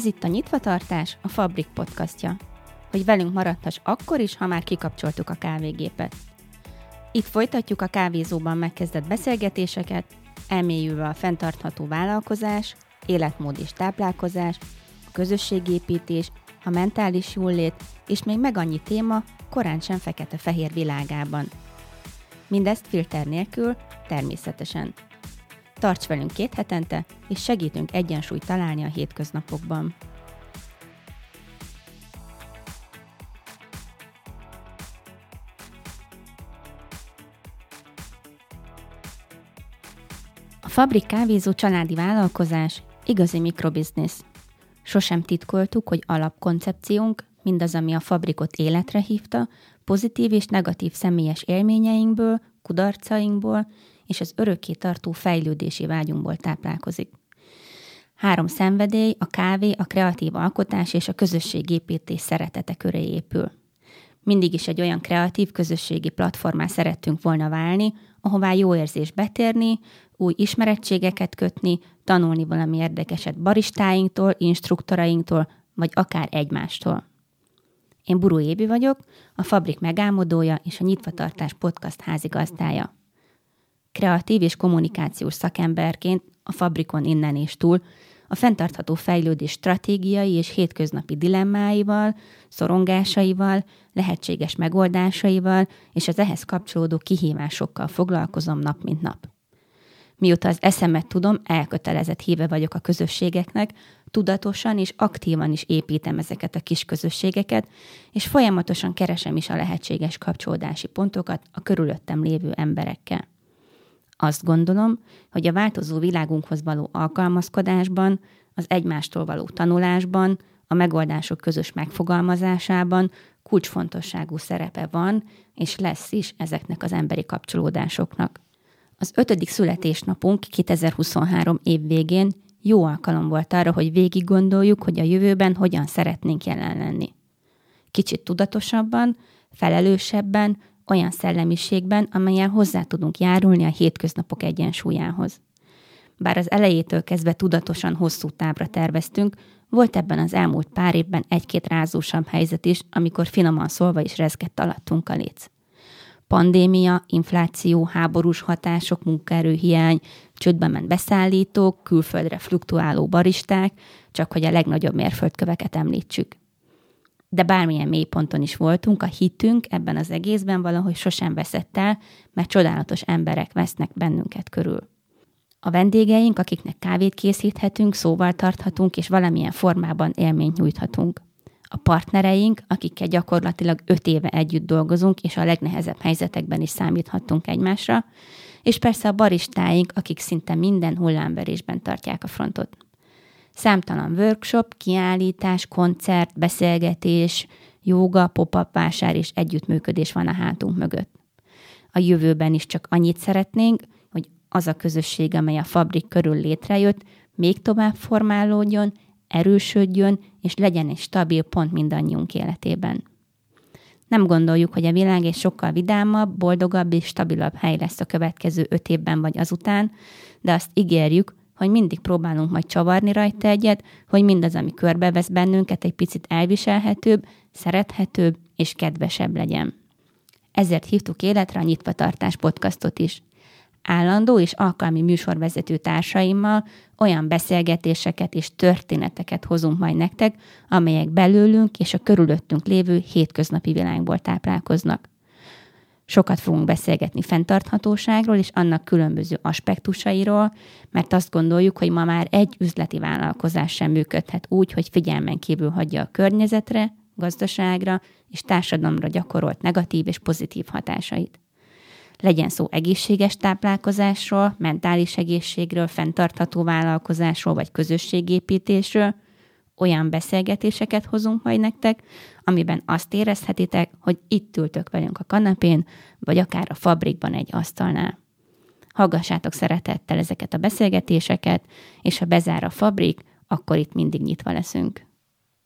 Ez itt a Nyitvatartás, a Fabrik podcastja. Hogy velünk maradhass akkor is, ha már kikapcsoltuk a kávégépet. Itt folytatjuk a kávézóban megkezdett beszélgetéseket, elmélyülve a fenntartható vállalkozás, életmód és táplálkozás, a közösségépítés, a mentális jólét, és még meg annyi téma korán sem fekete-fehér világában. Mindezt filter nélkül, természetesen. Tarts velünk két hetente, és segítünk egyensúlyt találni a hétköznapokban. A Fabrik kávézó családi vállalkozás igazi mikrobiznisz. Sosem titkoltuk, hogy alapkoncepciónk, mindaz, ami a fabrikot életre hívta, pozitív és negatív személyes élményeinkből, kudarcainkból és az örökké tartó fejlődési vágyunkból táplálkozik. Három szenvedély, a kávé, a kreatív alkotás és a közösségépítés szeretete köré épül. Mindig is egy olyan kreatív közösségi platformá szerettünk volna válni, ahová jó érzés betérni, új ismerettségeket kötni, tanulni valami érdekeset baristáinktól, instruktorainktól, vagy akár egymástól. Én Buró Ébi vagyok, a Fabrik megálmodója és a Nyitvatartás podcast házigazdája. Kreatív és kommunikációs szakemberként a Fabrikon innen és túl a fenntartható fejlődés stratégiai és hétköznapi dilemmáival, szorongásaival, lehetséges megoldásaival és az ehhez kapcsolódó kihívásokkal foglalkozom nap mint nap. Mióta az eszemet tudom, elkötelezett híve vagyok a közösségeknek, tudatosan és aktívan is építem ezeket a kis közösségeket, és folyamatosan keresem is a lehetséges kapcsolódási pontokat a körülöttem lévő emberekkel. Azt gondolom, hogy a változó világunkhoz való alkalmazkodásban, az egymástól való tanulásban, a megoldások közös megfogalmazásában kulcsfontosságú szerepe van, és lesz is ezeknek az emberi kapcsolódásoknak. Az ötödik születésnapunk 2023 év végén jó alkalom volt arra, hogy végig gondoljuk, hogy a jövőben hogyan szeretnénk jelen lenni. Kicsit tudatosabban, felelősebben, olyan szellemiségben, amelyen hozzá tudunk járulni a hétköznapok egyensúlyához. Bár az elejétől kezdve tudatosan hosszú távra terveztünk, volt ebben az elmúlt pár évben egy-két rázósabb helyzet is, amikor finoman szólva is rezgett alattunk a léc. Pandémia, infláció, háborús hatások, munkaerőhiány, csődbe ment beszállítók, külföldre fluktuáló baristák, csak hogy a legnagyobb mérföldköveket említsük de bármilyen mélyponton is voltunk, a hitünk ebben az egészben valahogy sosem veszett el, mert csodálatos emberek vesznek bennünket körül. A vendégeink, akiknek kávét készíthetünk, szóval tarthatunk, és valamilyen formában élményt nyújthatunk. A partnereink, akikkel gyakorlatilag öt éve együtt dolgozunk, és a legnehezebb helyzetekben is számíthatunk egymásra, és persze a baristáink, akik szinte minden hullámverésben tartják a frontot. Számtalan workshop, kiállítás, koncert, beszélgetés, jóga, pop-up vásár és együttműködés van a hátunk mögött. A jövőben is csak annyit szeretnénk, hogy az a közösség, amely a fabrik körül létrejött, még tovább formálódjon, erősödjön, és legyen egy stabil pont mindannyiunk életében. Nem gondoljuk, hogy a világ egy sokkal vidámabb, boldogabb és stabilabb hely lesz a következő öt évben vagy azután, de azt ígérjük, hogy mindig próbálunk majd csavarni rajta egyet, hogy mindaz, ami körbevesz bennünket, egy picit elviselhetőbb, szerethetőbb és kedvesebb legyen. Ezért hívtuk életre a Nyitvatartás podcastot is. Állandó és alkalmi műsorvezető társaimmal olyan beszélgetéseket és történeteket hozunk majd nektek, amelyek belőlünk és a körülöttünk lévő hétköznapi világból táplálkoznak. Sokat fogunk beszélgetni fenntarthatóságról és annak különböző aspektusairól, mert azt gondoljuk, hogy ma már egy üzleti vállalkozás sem működhet úgy, hogy figyelmen kívül hagyja a környezetre, gazdaságra és társadalomra gyakorolt negatív és pozitív hatásait. Legyen szó egészséges táplálkozásról, mentális egészségről, fenntartható vállalkozásról vagy közösségépítésről – olyan beszélgetéseket hozunk majd nektek, amiben azt érezhetitek, hogy itt ültök velünk a kanapén, vagy akár a fabrikban egy asztalnál. Hallgassátok szeretettel ezeket a beszélgetéseket, és ha bezár a fabrik, akkor itt mindig nyitva leszünk.